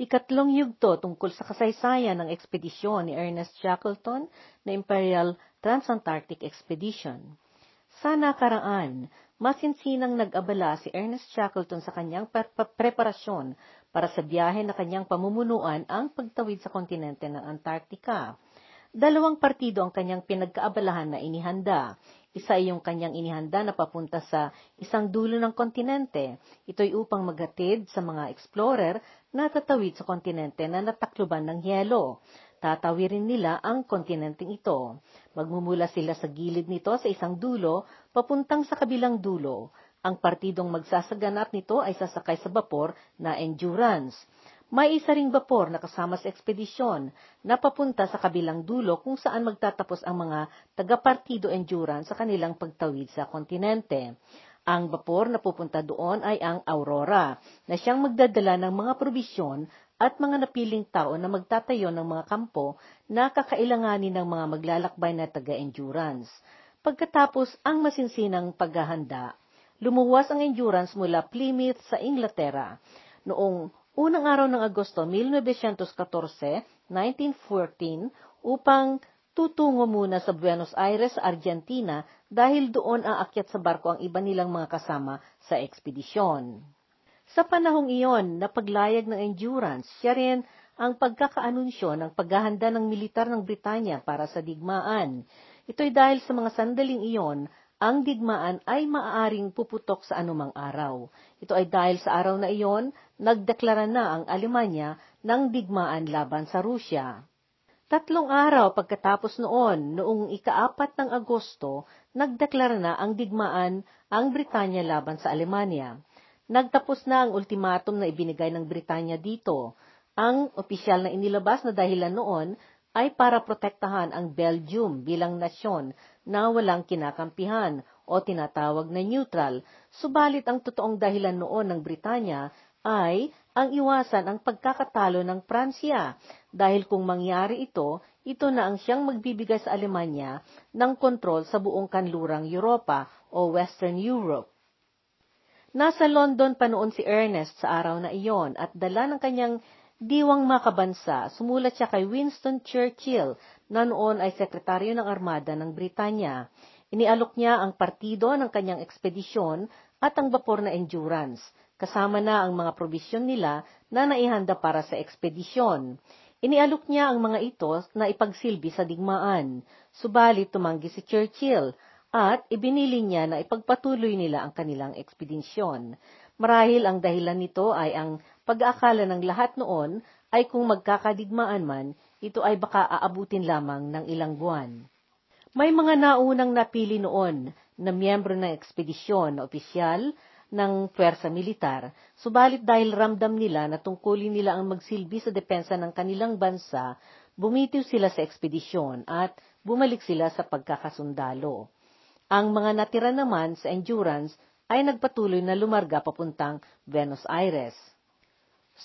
ikatlong yugto tungkol sa kasaysayan ng ekspedisyon ni Ernest Shackleton na Imperial Transantarctic Expedition. Sa nakaraan, masinsinang nag-abala si Ernest Shackleton sa kanyang preparasyon para sa biyahe na kanyang pamumunuan ang pagtawid sa kontinente ng Antarctica. Dalawang partido ang kanyang pinagkaabalahan na inihanda. Isa ay yung kanyang inihanda na papunta sa isang dulo ng kontinente. Ito'y upang maghatid sa mga explorer na tatawid sa kontinente na natakluban ng yelo. Tatawirin nila ang kontinenteng ito. Magmumula sila sa gilid nito sa isang dulo, papuntang sa kabilang dulo. Ang partidong magsasaganap nito ay sasakay sa bapor na endurance. May isa ring bapor na kasama sa ekspedisyon na papunta sa kabilang dulo kung saan magtatapos ang mga taga-partido endurance sa kanilang pagtawid sa kontinente. Ang bapor na pupunta doon ay ang Aurora, na siyang magdadala ng mga probisyon at mga napiling tao na magtatayo ng mga kampo na kakailanganin ng mga maglalakbay na taga-endurance. Pagkatapos ang masinsinang paghahanda, lumuwas ang endurance mula Plymouth sa Inglaterra. Noong unang araw ng Agosto 1914, 1914, upang tutungo muna sa Buenos Aires, Argentina dahil doon aakyat sa barko ang iba nilang mga kasama sa ekspedisyon. Sa panahong iyon, napaglayag ng endurance, siya rin ang pagkakaanunsyo ng paghahanda ng militar ng Britanya para sa digmaan. Ito'y dahil sa mga sandaling iyon ang digmaan ay maaaring puputok sa anumang araw. Ito ay dahil sa araw na iyon, nagdeklara na ang Alemanya ng digmaan laban sa Rusya. Tatlong araw pagkatapos noon, noong ikaapat ng Agosto, nagdeklara na ang digmaan ang Britanya laban sa Alemanya. Nagtapos na ang ultimatum na ibinigay ng Britanya dito. Ang opisyal na inilabas na dahilan noon ay para protektahan ang Belgium bilang nasyon na walang kinakampihan o tinatawag na neutral, subalit ang totoong dahilan noon ng Britanya ay ang iwasan ang pagkakatalo ng Pransya dahil kung mangyari ito, ito na ang siyang magbibigay sa Alemanya ng kontrol sa buong kanlurang Europa o Western Europe. Nasa London pa noon si Ernest sa araw na iyon at dala ng kanyang diwang makabansa, sumulat siya kay Winston Churchill na noon ay sekretaryo ng armada ng Britanya. Inialok niya ang partido ng kanyang ekspedisyon at ang bapor na endurance, kasama na ang mga probisyon nila na naihanda para sa ekspedisyon. Inialok niya ang mga ito na ipagsilbi sa digmaan, subalit tumanggi si Churchill at ibinili niya na ipagpatuloy nila ang kanilang ekspedisyon. Marahil ang dahilan nito ay ang pag-aakala ng lahat noon ay kung magkakadigmaan man, ito ay baka aabutin lamang ng ilang buwan. May mga naunang napili noon na miyembro ng ekspedisyon na opisyal ng pwersa militar, subalit dahil ramdam nila na tungkulin nila ang magsilbi sa depensa ng kanilang bansa, bumitiw sila sa ekspedisyon at bumalik sila sa pagkakasundalo. Ang mga natira naman sa endurance ay nagpatuloy na lumarga papuntang Buenos Aires.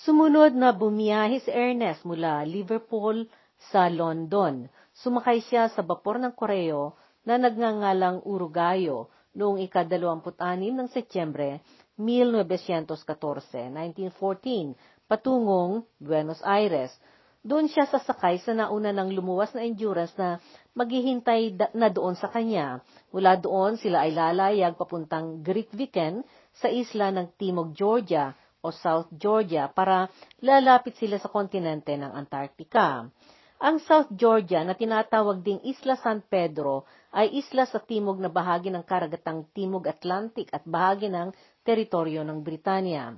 Sumunod na bumiyahe si Ernest mula Liverpool sa London. Sumakay siya sa bapor ng Koreo na nagngangalang Urugayo noong ika-26 ng Setyembre 1914, 1914, patungong Buenos Aires. Doon siya sasakay sa nauna ng lumuwas na endurance na maghihintay na doon sa kanya. Mula doon, sila ay lalayag papuntang Grytviken sa isla ng Timog Georgia o South Georgia para lalapit sila sa kontinente ng Antarctica. Ang South Georgia na tinatawag ding Isla San Pedro ay isla sa timog na bahagi ng karagatang Timog Atlantic at bahagi ng teritoryo ng Britanya.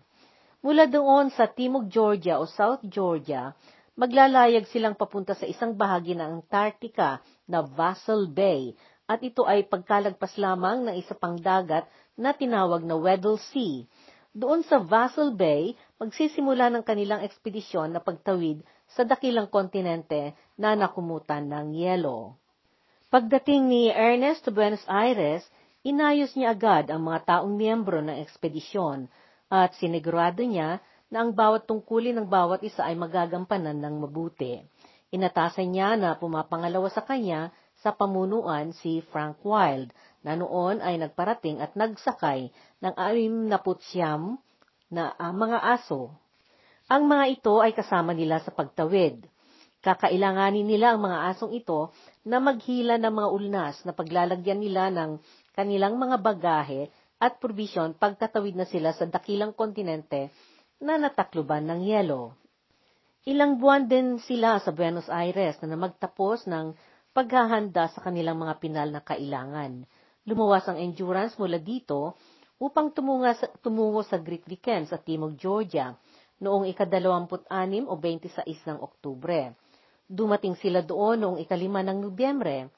Mula doon sa Timog Georgia o South Georgia, maglalayag silang papunta sa isang bahagi ng Antarctica na Vassal Bay at ito ay pagkalagpas lamang ng isa pang dagat na tinawag na Weddell Sea. Doon sa Vassal Bay, magsisimula ng kanilang ekspedisyon na pagtawid sa dakilang kontinente na nakumutan ng yelo. Pagdating ni Ernest to Buenos Aires, inayos niya agad ang mga taong miyembro ng ekspedisyon at sinigurado niya na ang bawat tungkulin ng bawat isa ay magagampanan ng mabuti. Inatasan niya na pumapangalawa sa kanya sa pamunuan si Frank Wild, na noon ay nagparating at nagsakay ng anim na putsyam na uh, mga aso. Ang mga ito ay kasama nila sa pagtawid. Kakailanganin nila ang mga asong ito na maghila ng mga ulnas na paglalagyan nila ng kanilang mga bagahe at provision pagtatawid na sila sa dakilang kontinente na natakluban ng yelo. Ilang buwan din sila sa Buenos Aires na magtapos ng paghahanda sa kanilang mga pinal na kailangan. Lumuwas ang endurance mula dito upang tumunga sa, tumungo sa Greek Weekend sa Timog, Georgia, noong ikadalawamput-anim o 26 ng Oktubre. Dumating sila doon noong ikalima ng Nobyembre.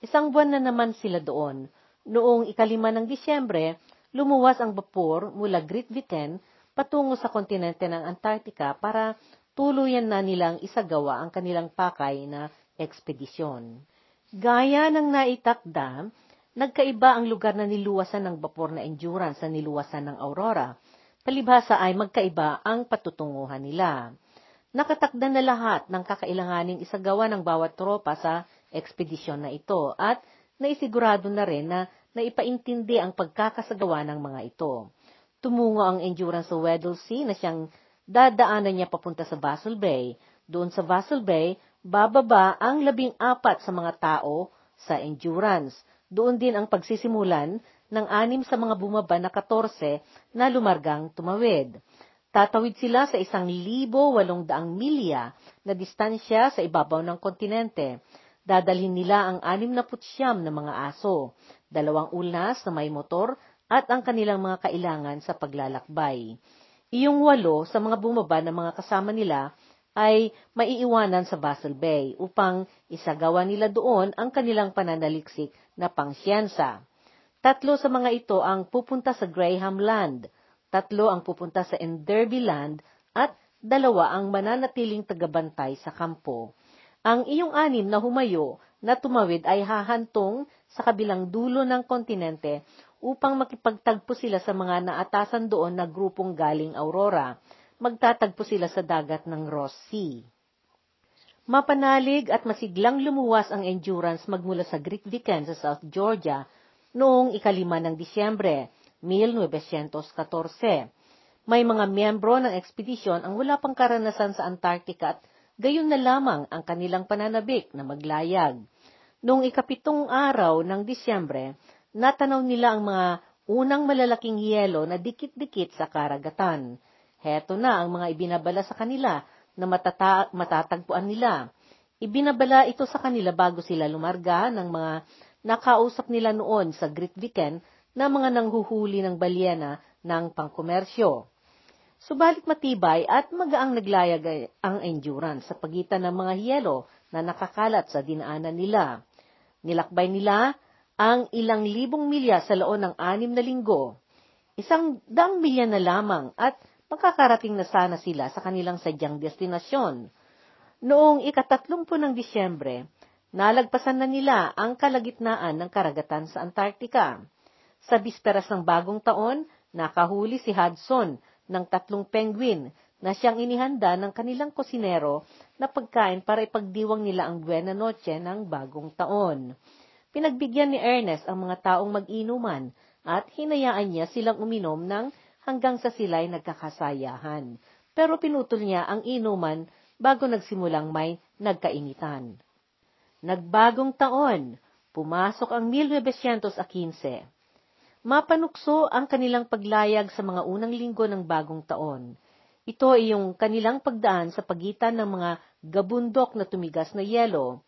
Isang buwan na naman sila doon. Noong ikalima ng Disyembre, lumuwas ang bapor mula Great Britain patungo sa kontinente ng Antarctica para tuluyan na nilang isagawa ang kanilang pakay na ekspedisyon. Gaya ng naitakda, nagkaiba ang lugar na niluwasan ng bapor na endurance sa niluwasan ng Aurora Palibhasa ay magkaiba ang patutunguhan nila. Nakatakda na lahat ng kakailanganing isagawa ng bawat tropa sa ekspedisyon na ito at naisigurado na rin na naipaintindi ang pagkakasagawa ng mga ito. Tumungo ang endurance sa Weddell Sea na siyang dadaanan niya papunta sa Basel Bay. Doon sa Basel Bay, bababa ang labing apat sa mga tao sa endurance. Doon din ang pagsisimulan ng anim sa mga bumaba na 14 na lumargang tumawid. Tatawid sila sa isang libo walong daang milya na distansya sa ibabaw ng kontinente. Dadalhin nila ang anim na putsyam na mga aso, dalawang ulnas na may motor at ang kanilang mga kailangan sa paglalakbay. Iyong walo sa mga bumaba na mga kasama nila ay maiiwanan sa Basel Bay upang isagawa nila doon ang kanilang pananaliksik na pangsiyansa. Tatlo sa mga ito ang pupunta sa Graham Land, tatlo ang pupunta sa Enderby Land, at dalawa ang mananatiling tagabantay sa kampo. Ang iyong anim na humayo na tumawid ay hahantong sa kabilang dulo ng kontinente upang makipagtagpo sila sa mga naatasan doon na grupong galing Aurora. Magtatagpo sila sa dagat ng Ross Sea. Mapanalig at masiglang lumuwas ang endurance magmula sa Greek Weekend sa South Georgia noong ikalima ng Disyembre, 1914. May mga miyembro ng ekspedisyon ang wala pang karanasan sa Antarctica at gayon na lamang ang kanilang pananabik na maglayag. Noong ikapitong araw ng Disyembre, natanaw nila ang mga unang malalaking yelo na dikit-dikit sa karagatan. Heto na ang mga ibinabala sa kanila na matata- matatagpuan nila. Ibinabala ito sa kanila bago sila lumarga ng mga nakausap nila noon sa Great Weekend na mga nanghuhuli ng balyena ng pangkomersyo. Subalit matibay at magaang naglayag ang endurance sa pagitan ng mga hiyelo na nakakalat sa dinaanan nila. Nilakbay nila ang ilang libong milya sa loob ng anim na linggo. Isang daang milya na lamang at makakarating na sana sila sa kanilang sadyang destinasyon. Noong ikatatlumpo ng Disyembre, nalagpasan na nila ang kalagitnaan ng karagatan sa Antarctica. Sa bisperas ng bagong taon, nakahuli si Hudson ng tatlong penguin na siyang inihanda ng kanilang kusinero na pagkain para ipagdiwang nila ang Buena Noche ng bagong taon. Pinagbigyan ni Ernest ang mga taong mag-inuman at hinayaan niya silang uminom ng hanggang sa sila'y nagkakasayahan. Pero pinutol niya ang inuman bago nagsimulang may nagkainitan. Nagbagong taon, pumasok ang 1915. Mapanukso ang kanilang paglayag sa mga unang linggo ng bagong taon. Ito ay yung kanilang pagdaan sa pagitan ng mga gabundok na tumigas na yelo.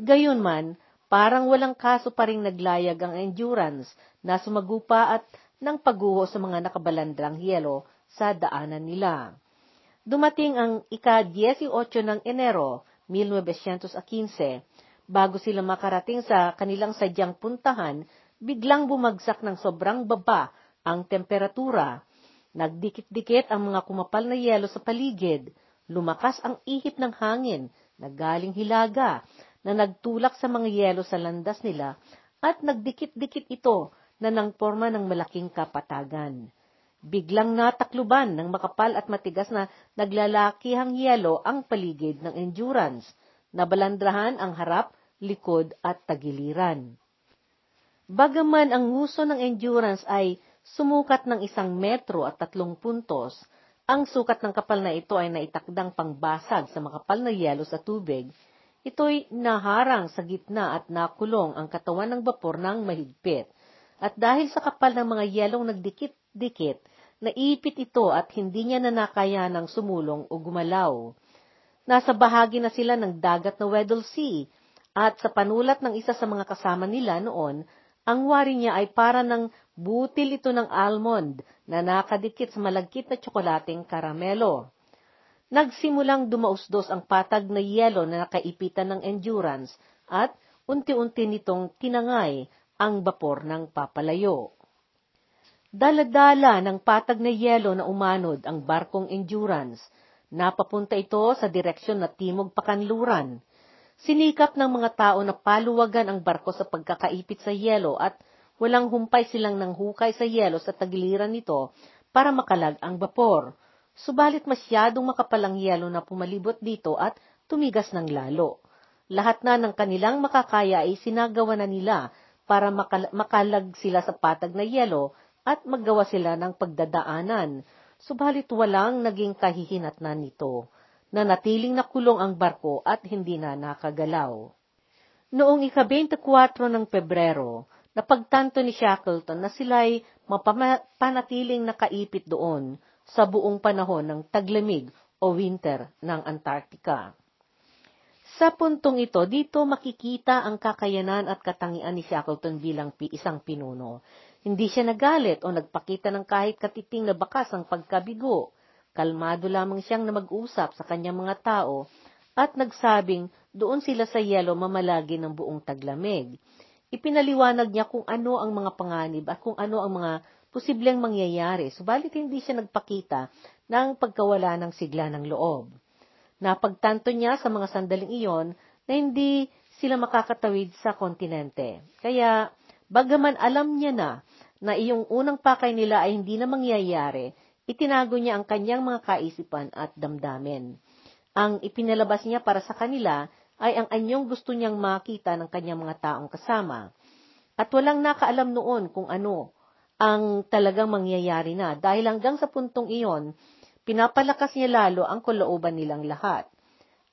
Gayunman, parang walang kaso pa ring naglayag ang endurance na sumagupa at ng pagguho sa mga nakabalandrang yelo sa daanan nila. Dumating ang ika-18 ng Enero, 1915, Bago sila makarating sa kanilang sadyang puntahan, biglang bumagsak ng sobrang baba ang temperatura. Nagdikit-dikit ang mga kumapal na yelo sa paligid. Lumakas ang ihip ng hangin na galing hilaga na nagtulak sa mga yelo sa landas nila at nagdikit-dikit ito na nang forma ng malaking kapatagan. Biglang natakluban ng makapal at matigas na naglalakihang yelo ang paligid ng endurance – nabalandrahan ang harap, likod at tagiliran. Bagaman ang nguso ng endurance ay sumukat ng isang metro at tatlong puntos, Ang sukat ng kapal na ito ay naitakdang pangbasag sa makapal na yelo sa tubig. Ito'y naharang sa gitna at nakulong ang katawan ng bapor ng mahigpit. At dahil sa kapal ng mga yelong nagdikit-dikit, naipit ito at hindi niya na nakayanang sumulong o gumalaw. Nasa bahagi na sila ng dagat na Weddell Sea, at sa panulat ng isa sa mga kasama nila noon, ang wari niya ay para ng butil ito ng almond na nakadikit sa malagkit na tsokolating karamelo. Nagsimulang dumausdos ang patag na yelo na nakaipitan ng endurance at unti-unti nitong tinangay ang bapor ng papalayo. Daladala ng patag na yelo na umanod ang barkong endurance. Napapunta ito sa direksyon na timog pakanluran. Sinikap ng mga tao na paluwagan ang barko sa pagkakaipit sa yelo at walang humpay silang ng hukay sa yelo sa tagiliran nito para makalag ang bapor. Subalit masyadong makapalang yelo na pumalibot dito at tumigas ng lalo. Lahat na ng kanilang makakaya ay sinagawa na nila para makal- makalag sila sa patag na yelo at maggawa sila ng pagdadaanan. Subalit walang naging kahihinatnan nito na natiling nakulong ang barko at hindi na nakagalaw. Noong ika-24 ng Pebrero, napagtanto ni Shackleton na sila'y mapanatiling nakaipit doon sa buong panahon ng taglamig o winter ng Antarctica. Sa puntong ito, dito makikita ang kakayanan at katangian ni Shackleton bilang isang pinuno. Hindi siya nagalit o nagpakita ng kahit katiting na bakas ang pagkabigo. Kalmado lamang siyang na mag-usap sa kanyang mga tao at nagsabing doon sila sa yelo mamalagi ng buong taglamig. Ipinaliwanag niya kung ano ang mga panganib at kung ano ang mga posibleng mangyayari, subalit hindi siya nagpakita ng pagkawala ng sigla ng loob. Napagtanto niya sa mga sandaling iyon na hindi sila makakatawid sa kontinente. Kaya, bagaman alam niya na na iyong unang pakay nila ay hindi na mangyayari, itinago niya ang kanyang mga kaisipan at damdamin. Ang ipinalabas niya para sa kanila ay ang anyong gusto niyang makita ng kanyang mga taong kasama. At walang nakaalam noon kung ano ang talagang mangyayari na dahil hanggang sa puntong iyon, pinapalakas niya lalo ang kulooban nilang lahat.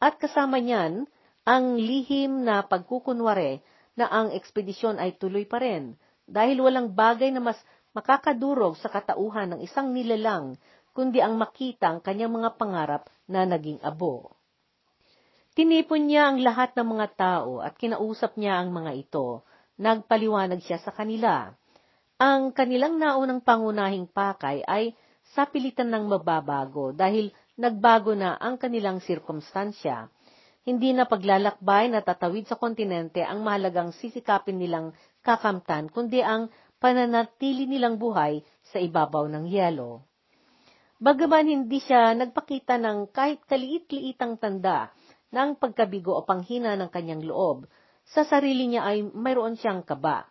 At kasama niyan, ang lihim na pagkukunware na ang ekspedisyon ay tuloy pa rin dahil walang bagay na mas makakadurog sa katauhan ng isang nilalang kundi ang makita ang kanyang mga pangarap na naging abo. Tinipon niya ang lahat ng mga tao at kinausap niya ang mga ito. Nagpaliwanag siya sa kanila. Ang kanilang naunang pangunahing pakay ay sa pilitan ng mababago dahil nagbago na ang kanilang sirkumstansya. Hindi na paglalakbay na tatawid sa kontinente ang mahalagang sisikapin nilang kakamtan, kundi ang pananatili nilang buhay sa ibabaw ng yelo. Bagaman hindi siya nagpakita ng kahit kaliit-liitang tanda ng pagkabigo o panghina ng kanyang loob, sa sarili niya ay mayroon siyang kaba.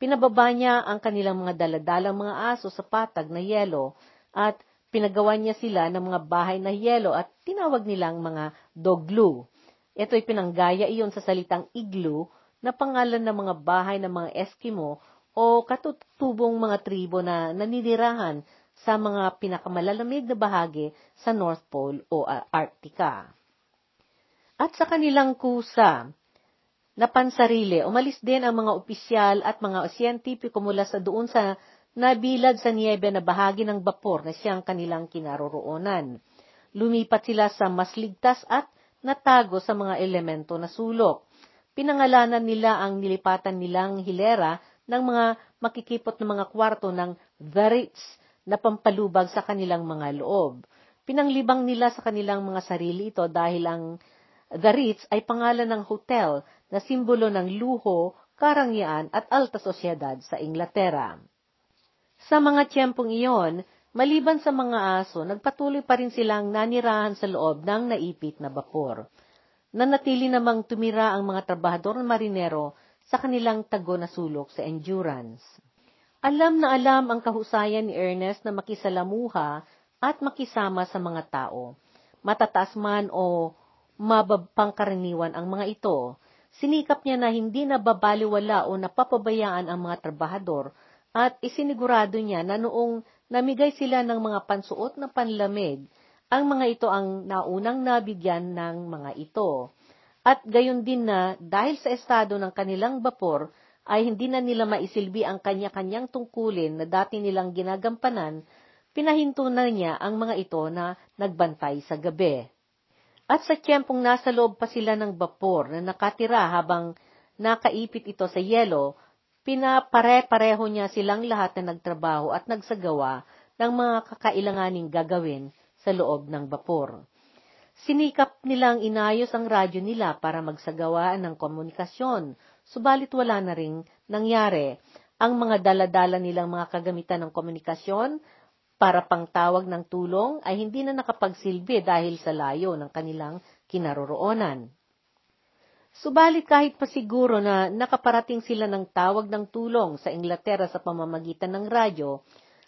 Pinababa niya ang kanilang mga daladalang mga aso sa patag na yelo at pinagawa niya sila ng mga bahay na yelo at tinawag nilang mga doglu. Ito'y pinanggaya iyon sa salitang igloo na pangalan ng mga bahay ng mga Eskimo o katutubong mga tribo na naninirahan sa mga pinakamalalamig na bahagi sa North Pole o Arctica. At sa kanilang kusa na pansarili, umalis din ang mga opisyal at mga siyentipiko mula sa doon sa nabilad sa niebe na bahagi ng bapor na siyang kanilang kinaroroonan. Lumipat sila sa mas ligtas at natago sa mga elemento na sulok. Pinangalanan nila ang nilipatan nilang hilera ng mga makikipot na mga kwarto ng The Ritz na pampalubag sa kanilang mga loob. Pinanglibang nila sa kanilang mga sarili ito dahil ang The Ritz ay pangalan ng hotel na simbolo ng luho, karangyaan at alta sosyedad sa Inglaterra. Sa mga tiyempong iyon, maliban sa mga aso, nagpatuloy pa rin silang nanirahan sa loob ng naipit na bapor. Nanatili namang tumira ang mga trabahador na marinero sa kanilang tago na sulok sa endurance. Alam na alam ang kahusayan ni Ernest na makisalamuha at makisama sa mga tao. Matataas man o mababangkaraniwan ang mga ito. Sinikap niya na hindi nababaliwala o napapabayaan ang mga trabahador at isinigurado niya na noong namigay sila ng mga pansuot na panlamig. Ang mga ito ang naunang nabigyan ng mga ito. At gayon din na dahil sa estado ng kanilang bapor, ay hindi na nila maisilbi ang kanya-kanyang tungkulin na dati nilang ginagampanan, pinahinto na niya ang mga ito na nagbantay sa gabi. At sa tiyempong nasa loob pa sila ng bapor na nakatira habang nakaipit ito sa yelo, pinapare-pareho niya silang lahat na nagtrabaho at nagsagawa ng mga kakailanganing gagawin sa loob ng bapor. Sinikap nilang inayos ang radyo nila para magsagawa ng komunikasyon, subalit wala na ring nangyari. Ang mga daladala nilang mga kagamitan ng komunikasyon para pangtawag ng tulong ay hindi na nakapagsilbi dahil sa layo ng kanilang kinaroroonan. Subalit kahit pa siguro na nakaparating sila ng tawag ng tulong sa Inglaterra sa pamamagitan ng radyo,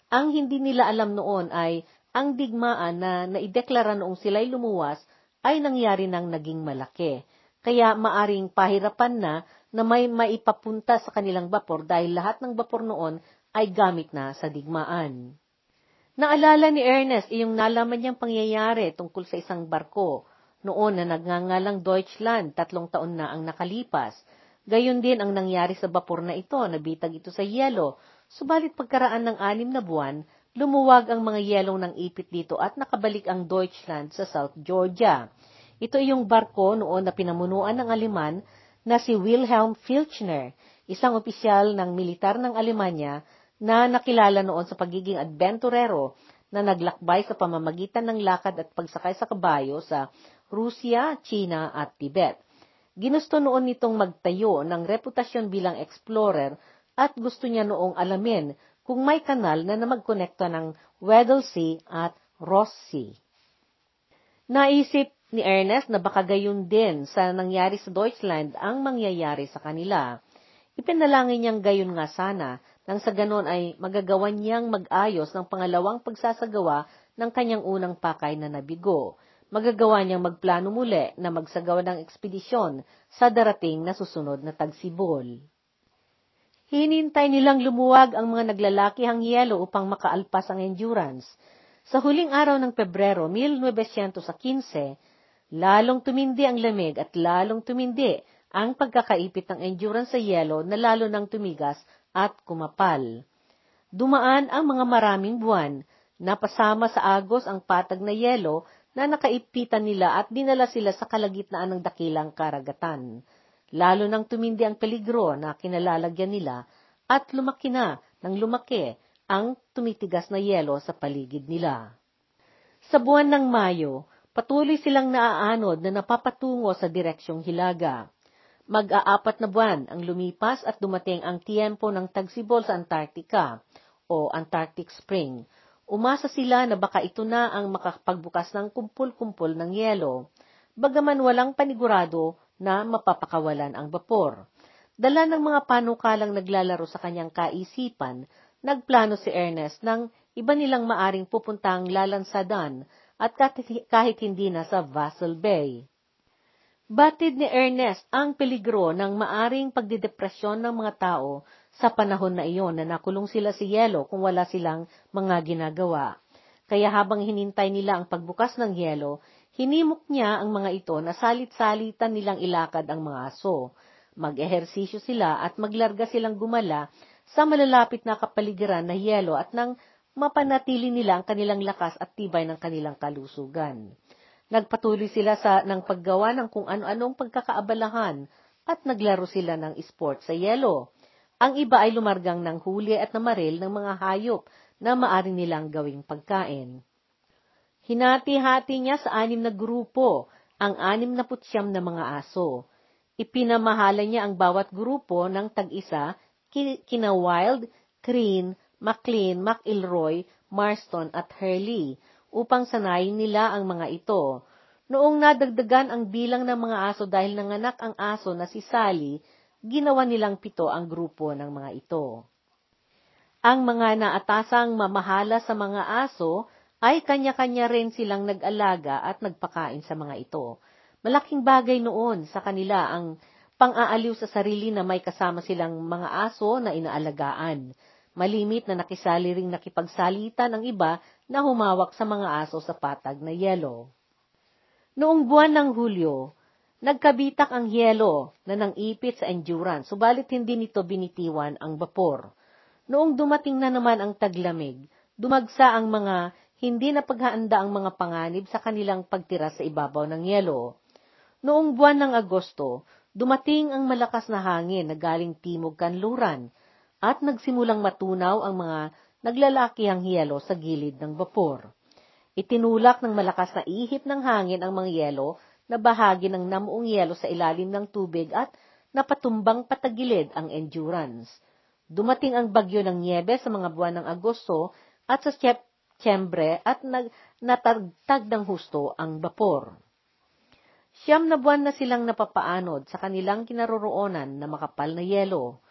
ang hindi nila alam noon ay ang digmaan na naideklara noong sila'y lumuwas ay nangyari ng naging malaki. Kaya maaring pahirapan na na may maipapunta sa kanilang bapor dahil lahat ng bapor noon ay gamit na sa digmaan. Naalala ni Ernest iyong nalaman niyang pangyayari tungkol sa isang barko noon na nagngangalang Deutschland tatlong taon na ang nakalipas. Gayon din ang nangyari sa bapor na ito, nabitag ito sa yelo, subalit pagkaraan ng anim na buwan, lumuwag ang mga yelong ng ipit dito at nakabalik ang Deutschland sa South Georgia. Ito yung barko noon na pinamunuan ng Aleman na si Wilhelm Filchner, isang opisyal ng militar ng Alemanya na nakilala noon sa pagiging adventurero na naglakbay sa pamamagitan ng lakad at pagsakay sa kabayo sa Rusya, China at Tibet. Ginusto noon nitong magtayo ng reputasyon bilang explorer at gusto niya noong alamin kung may kanal na namagkonekta ng Weddell Sea at Ross Sea. Naisip ni Ernest na baka gayon din sa nangyari sa Deutschland ang mangyayari sa kanila. Ipinalangin niyang gayon nga sana nang sa ganon ay magagawan niyang mag-ayos ng pangalawang pagsasagawa ng kanyang unang pakay na nabigo. Magagawa niyang magplano muli na magsagawa ng ekspedisyon sa darating na susunod na tagsibol. Hinintay nilang lumuwag ang mga naglalakihang yelo upang makaalpas ang endurance. Sa huling araw ng Pebrero 1915, lalong tumindi ang lamig at lalong tumindi ang pagkakaipit ng endurance sa yelo na lalo nang tumigas at kumapal. Dumaan ang mga maraming buwan, napasama sa agos ang patag na yelo na nakaipitan nila at dinala sila sa kalagitnaan ng dakilang karagatan lalo nang tumindi ang peligro na kinalalagyan nila at lumaki na ng lumaki ang tumitigas na yelo sa paligid nila. Sa buwan ng Mayo, patuloy silang naaanod na napapatungo sa direksyong Hilaga. Mag-aapat na buwan ang lumipas at dumating ang tiyempo ng tagsibol sa Antarctica o Antarctic Spring. Umasa sila na baka ito na ang makapagbukas ng kumpul-kumpul ng yelo, bagaman walang panigurado na mapapakawalan ang bapor. Dala ng mga panukalang naglalaro sa kanyang kaisipan, nagplano si Ernest ng iba nilang maaring pupuntang lalansadan at kahit hindi na sa Vassal Bay. Batid ni Ernest ang peligro ng maaring pagdidepresyon ng mga tao sa panahon na iyon na nakulong sila si Yelo kung wala silang mga ginagawa. Kaya habang hinintay nila ang pagbukas ng yelo, Hinimok niya ang mga ito na salit-salitan nilang ilakad ang mga aso. Mag-ehersisyo sila at maglarga silang gumala sa malalapit na kapaligiran na yelo at nang mapanatili nila ang kanilang lakas at tibay ng kanilang kalusugan. Nagpatuloy sila sa ng paggawa ng kung ano-anong pagkakaabalahan at naglaro sila ng sport sa yelo. Ang iba ay lumargang ng huli at namaril ng mga hayop na maaari nilang gawing pagkain. Hinati-hati niya sa anim na grupo ang anim na putsyam na mga aso. Ipinamahala niya ang bawat grupo ng tag-isa kina Wild, Green, McLean, McIlroy, Marston at Hurley upang sanayin nila ang mga ito. Noong nadagdagan ang bilang ng mga aso dahil nanganak ang aso na si Sally, ginawa nilang pito ang grupo ng mga ito. Ang mga naatasang mamahala sa mga aso ay kanya-kanya rin silang nag-alaga at nagpakain sa mga ito. Malaking bagay noon sa kanila ang pang-aaliw sa sarili na may kasama silang mga aso na inaalagaan. Malimit na nakisali ring nakipagsalitan ang iba na humawak sa mga aso sa patag na yelo. Noong buwan ng Hulyo, nagkabitak ang yelo na nangipit sa endurance, subalit hindi nito binitiwan ang bapor. Noong dumating na naman ang taglamig, dumagsa ang mga hindi na paghahanda ang mga panganib sa kanilang pagtira sa ibabaw ng yelo. Noong buwan ng Agosto, dumating ang malakas na hangin na galing timog kanluran at nagsimulang matunaw ang mga naglalakihang yelo sa gilid ng bapor. Itinulak ng malakas na ihip ng hangin ang mga yelo na bahagi ng namuong yelo sa ilalim ng tubig at napatumbang patagilid ang endurance. Dumating ang bagyo ng niebe sa mga buwan ng Agosto at sa Setyembre at nag, natagtag ng husto ang bapor. Siyam na buwan na silang napapaanod sa kanilang kinaroroonan na makapal na yelo.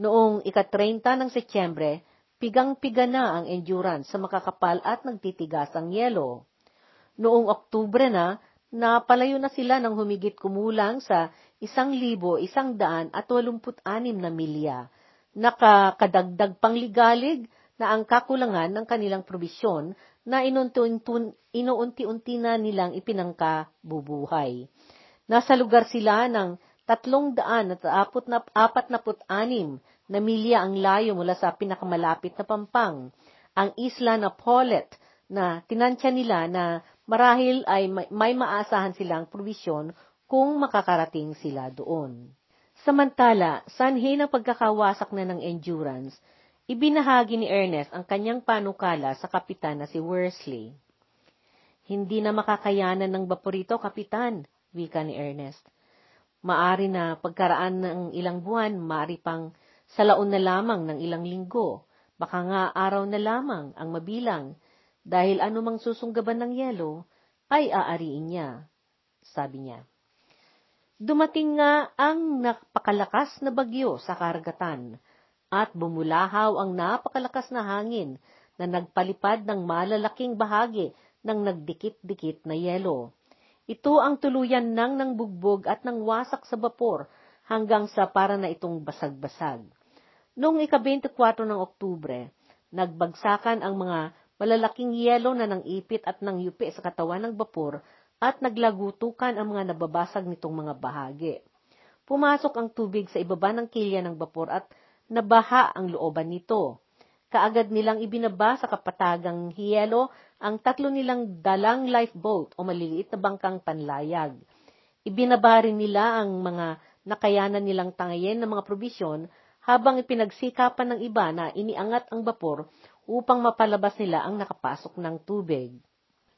Noong ika-30 ng Setyembre, pigang-piga na ang endurance sa makakapal at nagtitigas ang yelo. Noong Oktubre na, napalayo na sila ng humigit kumulang sa isang libo isang daan at walumput anim na milya. Nakakadagdag pangligalig na ang kakulangan ng kanilang probisyon na inuunti-unti na nilang ipinangka bubuhay. Nasa lugar sila ng tatlong daan at apot na, apat na put anim na milya ang layo mula sa pinakamalapit na pampang, ang isla na Paulet, na tinansya nila na marahil ay may, maasahan silang probisyon kung makakarating sila doon. Samantala, sanhi ng pagkakawasak na ng endurance, Ibinahagi ni Ernest ang kanyang panukala sa kapitan na si Worsley. Hindi na makakayanan ng baporito, kapitan, wika ni Ernest. Maari na pagkaraan ng ilang buwan, maari pang salaon na lamang ng ilang linggo, baka nga araw na lamang ang mabilang, dahil anumang susunggaban ng yelo, ay aariin niya, sabi niya. Dumating nga ang napakalakas na bagyo sa karagatan, at bumulahaw ang napakalakas na hangin na nagpalipad ng malalaking bahagi ng nagdikit-dikit na yelo. Ito ang tuluyan ng nang bugbog at nang wasak sa bapor hanggang sa para na itong basag-basag. Noong ika-24 ng Oktubre, nagbagsakan ang mga malalaking yelo na nang ipit at nang yupi sa katawan ng bapor at naglagutukan ang mga nababasag nitong mga bahagi. Pumasok ang tubig sa ibaba ng kilya ng bapor at nabaha ang looban nito. Kaagad nilang ibinaba sa kapatagang hiyelo ang tatlo nilang dalang lifeboat o maliliit na bangkang panlayag. Ibinaba rin nila ang mga nakayanan nilang tangayin ng mga probisyon habang ipinagsikapan ng iba na iniangat ang bapor upang mapalabas nila ang nakapasok ng tubig.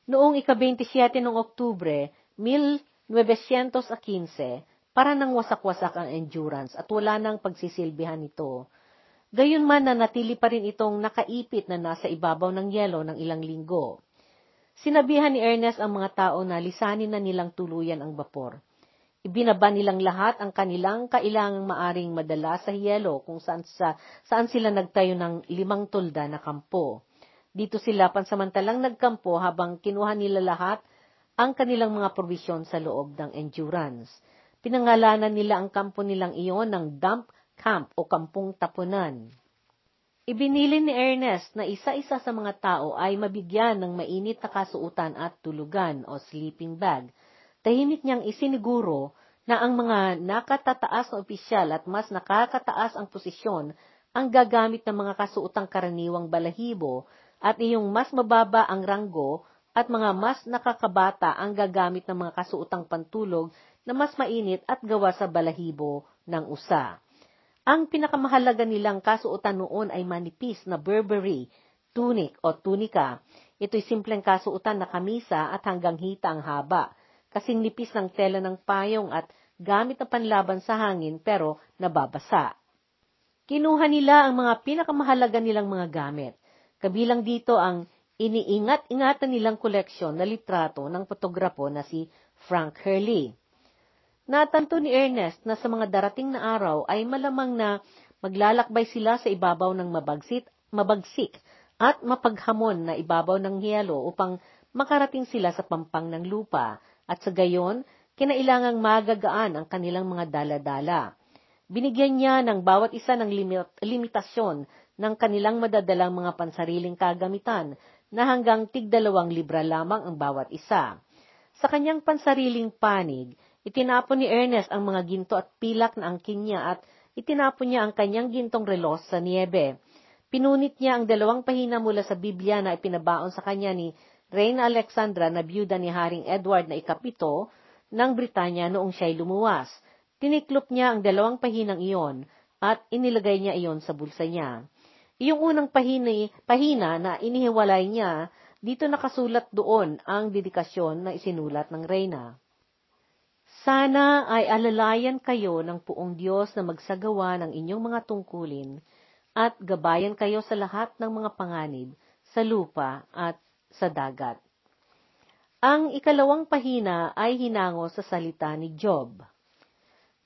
Noong ika-27 ng Oktubre, 1915, para nang wasak-wasak ang endurance at wala nang pagsisilbihan nito. Gayunman na natili pa rin itong nakaipit na nasa ibabaw ng yelo ng ilang linggo. Sinabihan ni Ernest ang mga tao na lisanin na nilang tuluyan ang bapor. Ibinaba nilang lahat ang kanilang kailangang maaring madala sa yelo kung saan, sa, saan sila nagtayo ng limang tulda na kampo. Dito sila pansamantalang nagkampo habang kinuha nila lahat ang kanilang mga provisyon sa loob ng endurance. Pinangalanan nila ang kampo nilang iyon ng dump camp o kampong tapunan. Ibinili ni Ernest na isa-isa sa mga tao ay mabigyan ng mainit na kasuutan at tulugan o sleeping bag. Tahimik niyang isiniguro na ang mga nakatataas na opisyal at mas nakakataas ang posisyon ang gagamit ng mga kasuutang karaniwang balahibo at iyong mas mababa ang ranggo at mga mas nakakabata ang gagamit ng mga kasuutang pantulog na mas mainit at gawa sa balahibo ng usa. Ang pinakamahalaga nilang kasuotan noon ay manipis na Burberry, tunic o tunika. Ito'y simpleng kasuotan na kamisa at hanggang hita ang haba, kasing nipis ng tela ng payong at gamit na panlaban sa hangin pero nababasa. Kinuha nila ang mga pinakamahalaga nilang mga gamit. Kabilang dito ang iniingat-ingatan nilang koleksyon na litrato ng fotograpo na si Frank Hurley. Natanto ni Ernest na sa mga darating na araw ay malamang na maglalakbay sila sa ibabaw ng mabagsit, mabagsik at mapaghamon na ibabaw ng hiyalo upang makarating sila sa pampang ng lupa at sa gayon, kinailangang magagaan ang kanilang mga dala-dala. Binigyan niya ng bawat isa ng limit, limitasyon ng kanilang madadalang mga pansariling kagamitan na hanggang tigdalawang libra lamang ang bawat isa. Sa kanyang pansariling panig, itinapon ni Ernest ang mga ginto at pilak na angkin niya at itinapon niya ang kanyang gintong relos sa niebe. Pinunit niya ang dalawang pahina mula sa Biblia na ipinabaon sa kanya ni Reina Alexandra na byuda ni Haring Edward na ikapito ng Britanya noong siya'y lumuwas. Tiniklop niya ang dalawang pahinang iyon at inilagay niya iyon sa bulsa niya. Iyong unang pahina, pahina na inihiwalay niya, dito nakasulat doon ang dedikasyon na isinulat ng Reyna. Sana ay alalayan kayo ng puong Diyos na magsagawa ng inyong mga tungkulin at gabayan kayo sa lahat ng mga panganib sa lupa at sa dagat. Ang ikalawang pahina ay hinango sa salita ni Job.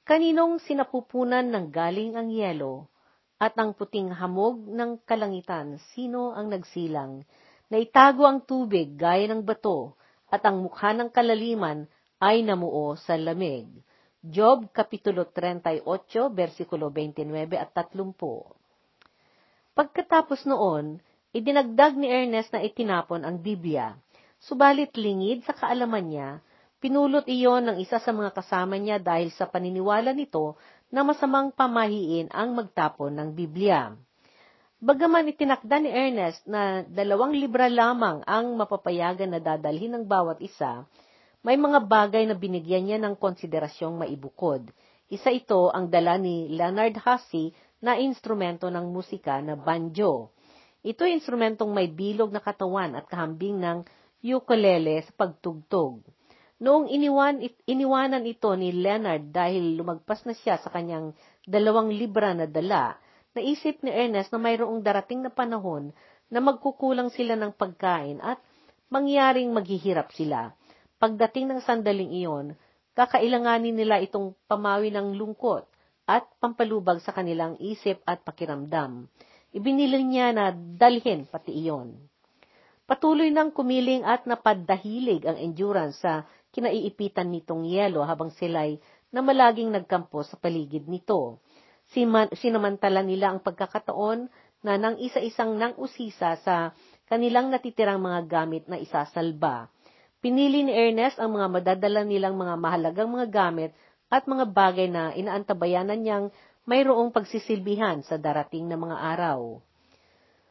Kaninong sinapupunan ng galing ang yelo at ang puting hamog ng kalangitan, sino ang nagsilang, na itago ang tubig gaya ng bato at ang mukha ng kalaliman ay namuo sa lamig. Job Kapitulo 38, versikulo 29 at 30. Pagkatapos noon, idinagdag ni Ernest na itinapon ang Biblia. Subalit lingid sa kaalaman niya, pinulot iyon ng isa sa mga kasama niya dahil sa paniniwala nito na masamang pamahiin ang magtapon ng Biblia. Bagaman itinakda ni Ernest na dalawang libra lamang ang mapapayagan na dadalhin ng bawat isa, may mga bagay na binigyan niya ng konsiderasyong maibukod. Isa ito ang dala ni Leonard Hussey na instrumento ng musika na banjo. Ito ay instrumentong may bilog na katawan at kahambing ng ukulele sa pagtugtog. Noong iniwan, iniwanan ito ni Leonard dahil lumagpas na siya sa kanyang dalawang libra na dala, naisip ni Ernest na mayroong darating na panahon na magkukulang sila ng pagkain at mangyaring maghihirap sila. Pagdating ng sandaling iyon, kakailanganin nila itong pamawi ng lungkot at pampalubag sa kanilang isip at pakiramdam. Ibiniling niya na dalhin pati iyon. Patuloy nang kumiling at napadahilig ang endurance sa kinaiipitan nitong yelo habang sila'y na malaging nagkampo sa paligid nito. sinamantala nila ang pagkakataon na nang isa-isang nang usisa sa kanilang natitirang mga gamit na isasalba. Pinili ni Ernest ang mga madadala nilang mga mahalagang mga gamit at mga bagay na inaantabayanan niyang mayroong pagsisilbihan sa darating na mga araw.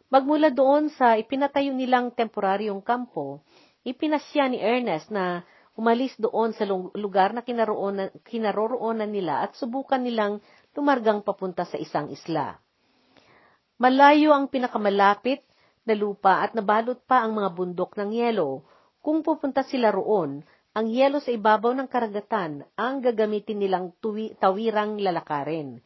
Magmula doon sa ipinatayo nilang temporaryong kampo, ipinasya ni Ernest na umalis doon sa lugar na kinaroonan, kinaroroonan nila at subukan nilang lumargang papunta sa isang isla. Malayo ang pinakamalapit na lupa at nabalot pa ang mga bundok ng yelo. Kung pupunta sila roon, ang yelo sa ibabaw ng karagatan ang gagamitin nilang tuwi, tawirang lalakarin.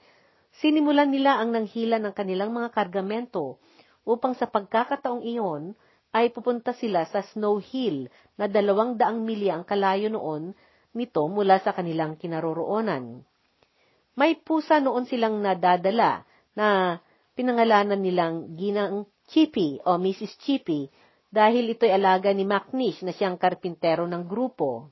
Sinimulan nila ang nanghila ng kanilang mga kargamento upang sa pagkakataong iyon ay pupunta sila sa Snow Hill na dalawang daang milya ang kalayo noon nito mula sa kanilang kinaroroonan. May pusa noon silang nadadala na pinangalanan nilang Ginang Chippy o Mrs. Chippy dahil ito'y alaga ni Macnish na siyang karpintero ng grupo.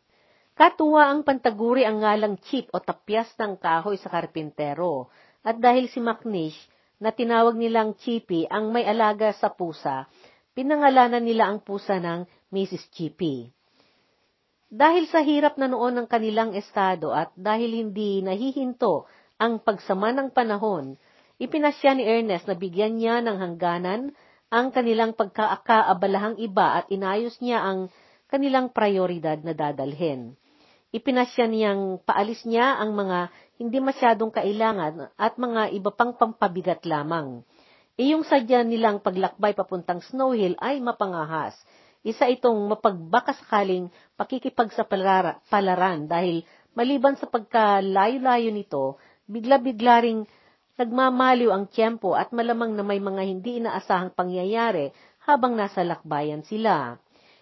Katuwa ang pantaguri ang ngalang chip o tapyas ng kahoy sa karpintero, at dahil si Macnish na tinawag nilang Chippy ang may alaga sa pusa, pinangalanan nila ang pusa ng Mrs. Chippy. Dahil sa hirap na noon ng kanilang estado at dahil hindi nahihinto ang pagsama ng panahon, ipinasya ni Ernest na bigyan niya ng hangganan ang kanilang pagkakaabalahang iba at inayos niya ang kanilang prioridad na dadalhin. Ipinasya niyang paalis niya ang mga hindi masyadong kailangan at mga iba pang pampabigat lamang. Iyong sadya nilang paglakbay papuntang Snow Hill ay mapangahas. Isa itong mapagbakasakaling pakikipagsapalaran dahil maliban sa pagkalayo-layo nito, bigla-bigla ring Nagmamaliw ang tiyempo at malamang na may mga hindi inaasahang pangyayari habang nasa lakbayan sila.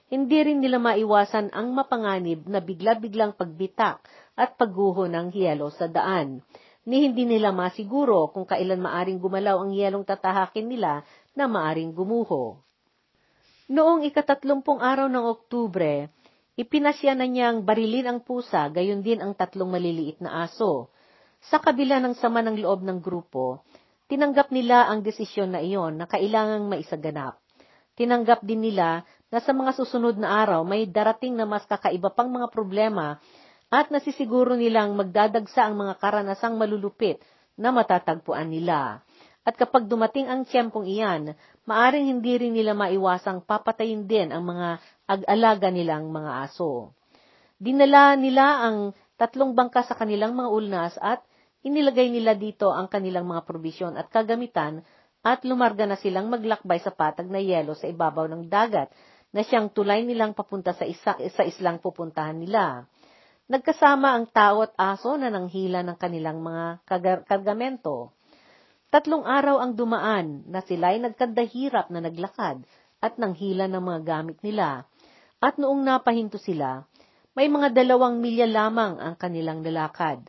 Hindi rin nila maiwasan ang mapanganib na bigla-biglang pagbitak at pagguho ng hiyelo sa daan. Ni hindi nila masiguro kung kailan maaring gumalaw ang yelong tatahakin nila na maaring gumuho. Noong ikatatlumpong araw ng Oktubre, ipinasya na niyang barilin ang pusa, gayon din ang tatlong maliliit na aso. Sa kabila ng sama ng loob ng grupo, Tinanggap nila ang desisyon na iyon na kailangang maisaganap. Tinanggap din nila na sa mga susunod na araw may darating na mas kakaiba pang mga problema at nasisiguro nilang magdadagsa ang mga karanasang malulupit na matatagpuan nila. At kapag dumating ang tiyempong iyan, maaring hindi rin nila maiwasang papatayin din ang mga ag-alaga nilang mga aso. Dinala nila ang tatlong bangka sa kanilang mga ulnas at inilagay nila dito ang kanilang mga probisyon at kagamitan at lumarga na silang maglakbay sa patag na yelo sa ibabaw ng dagat na siyang tulay nilang papunta sa, isa, sa islang pupuntahan nila. Nagkasama ang tao at aso na nanghila ng kanilang mga kargamento. Tatlong araw ang dumaan na sila'y nagkandahirap na naglakad at nanghila ng mga gamit nila. At noong napahinto sila, may mga dalawang milya lamang ang kanilang nalakad.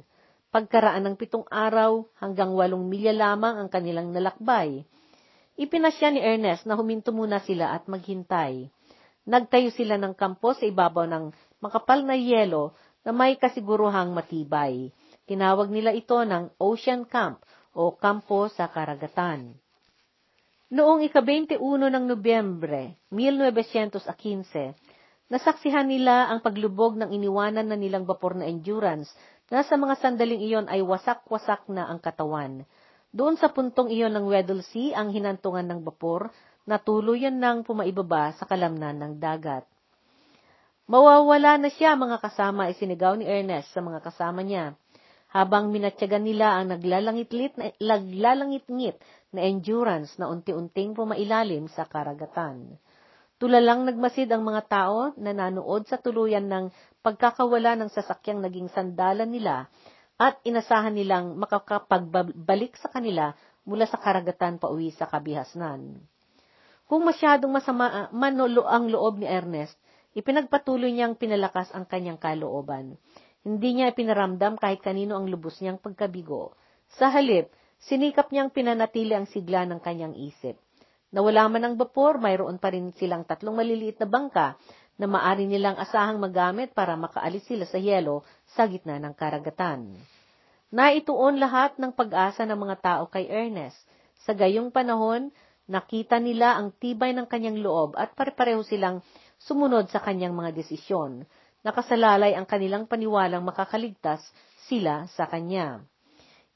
Pagkaraan ng pitong araw hanggang walong milya lamang ang kanilang nalakbay. Ipinasya ni Ernest na huminto muna sila at maghintay. Nagtayo sila ng kampo sa ibabaw ng makapal na yelo na may kasiguruhang matibay. Tinawag nila ito ng Ocean Camp o Kampo sa Karagatan. Noong ika-21 ng Nobyembre, 1915, nasaksihan nila ang paglubog ng iniwanan na nilang bapor na Endurance na sa mga sandaling iyon ay wasak-wasak na ang katawan. Doon sa puntong iyon ng Weddell Sea ang hinantungan ng bapor na tuluyan nang pumaibaba sa kalamnan ng dagat. Mawawala na siya mga kasama isinigaw ni Ernest sa mga kasama niya. Habang minatyagan nila ang naglalangit-ngit na, naglalangit-ngit na endurance na unti-unting pumailalim sa karagatan. Tulalang nagmasid ang mga tao na nanood sa tuluyan ng pagkakawala ng sasakyang naging sandalan nila at inasahan nilang makakapagbalik sa kanila mula sa karagatan pauwi sa kabihasnan. Kung masyadong masama manolo ang loob ni Ernest, ipinagpatuloy niyang pinalakas ang kanyang kalooban. Hindi niya ipinaramdam kahit kanino ang lubos niyang pagkabigo. Sa halip, sinikap niyang pinanatili ang sigla ng kanyang isip. Nawala man ang bapor, mayroon pa rin silang tatlong maliliit na bangka na maari nilang asahang magamit para makaalis sila sa yelo sa gitna ng karagatan. Naituon lahat ng pag-asa ng mga tao kay Ernest. Sa gayong panahon, nakita nila ang tibay ng kanyang loob at pare-pareho silang sumunod sa kanyang mga desisyon. Nakasalalay ang kanilang paniwalang makakaligtas sila sa kanya.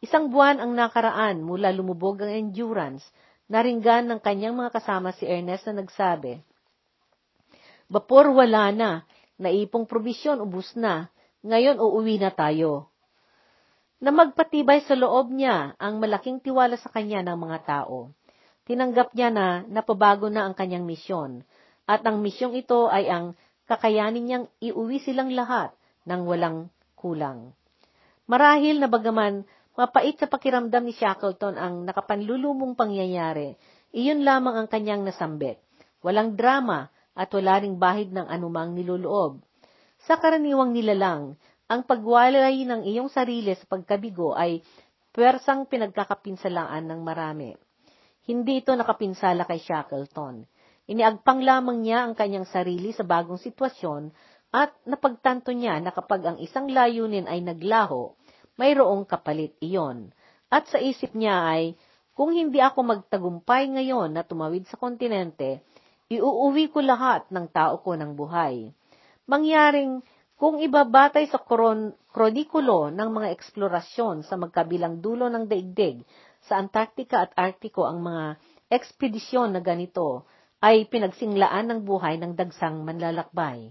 Isang buwan ang nakaraan mula lumubog ang endurance Naringgan ng kanyang mga kasama si Ernest na nagsabi, Bapor wala na, naipong probisyon ubus na, ngayon uuwi na tayo. Na magpatibay sa loob niya ang malaking tiwala sa kanya ng mga tao. Tinanggap niya na napabago na ang kanyang misyon, at ang misyong ito ay ang kakayanin niyang iuwi silang lahat ng walang kulang. Marahil na bagaman Mapait sa pakiramdam ni Shackleton ang nakapanlulumong pangyayari. Iyon lamang ang kanyang nasambit. Walang drama at wala ring bahid ng anumang niluloob. Sa karaniwang nilalang, ang pagwalay ng iyong sarili sa pagkabigo ay pwersang pinagkakapinsalaan ng marami. Hindi ito nakapinsala kay Shackleton. Iniagpang lamang niya ang kanyang sarili sa bagong sitwasyon at napagtanto niya na kapag ang isang layunin ay naglaho, mayroong kapalit iyon. At sa isip niya ay, kung hindi ako magtagumpay ngayon na tumawid sa kontinente, iuuwi ko lahat ng tao ko ng buhay. Mangyaring kung ibabatay sa kron- kronikulo ng mga eksplorasyon sa magkabilang dulo ng daigdig sa Antarctica at Arctico ang mga ekspedisyon na ganito ay pinagsinglaan ng buhay ng dagsang manlalakbay.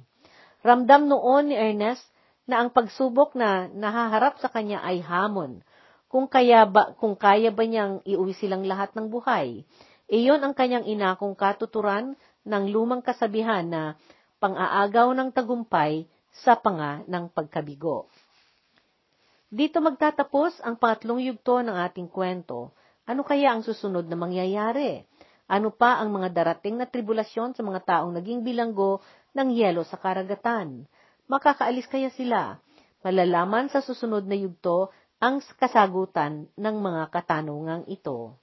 Ramdam noon ni Ernest na ang pagsubok na nahaharap sa kanya ay hamon. Kung kaya ba, kung kaya ba niyang iuwi silang lahat ng buhay, iyon ang kanyang inakong katuturan ng lumang kasabihan na pang-aagaw ng tagumpay sa panga ng pagkabigo. Dito magtatapos ang pangatlong yugto ng ating kwento. Ano kaya ang susunod na mangyayari? Ano pa ang mga darating na tribulasyon sa mga taong naging bilanggo ng yelo sa karagatan? makakaalis kaya sila? Malalaman sa susunod na yugto ang kasagutan ng mga katanungang ito.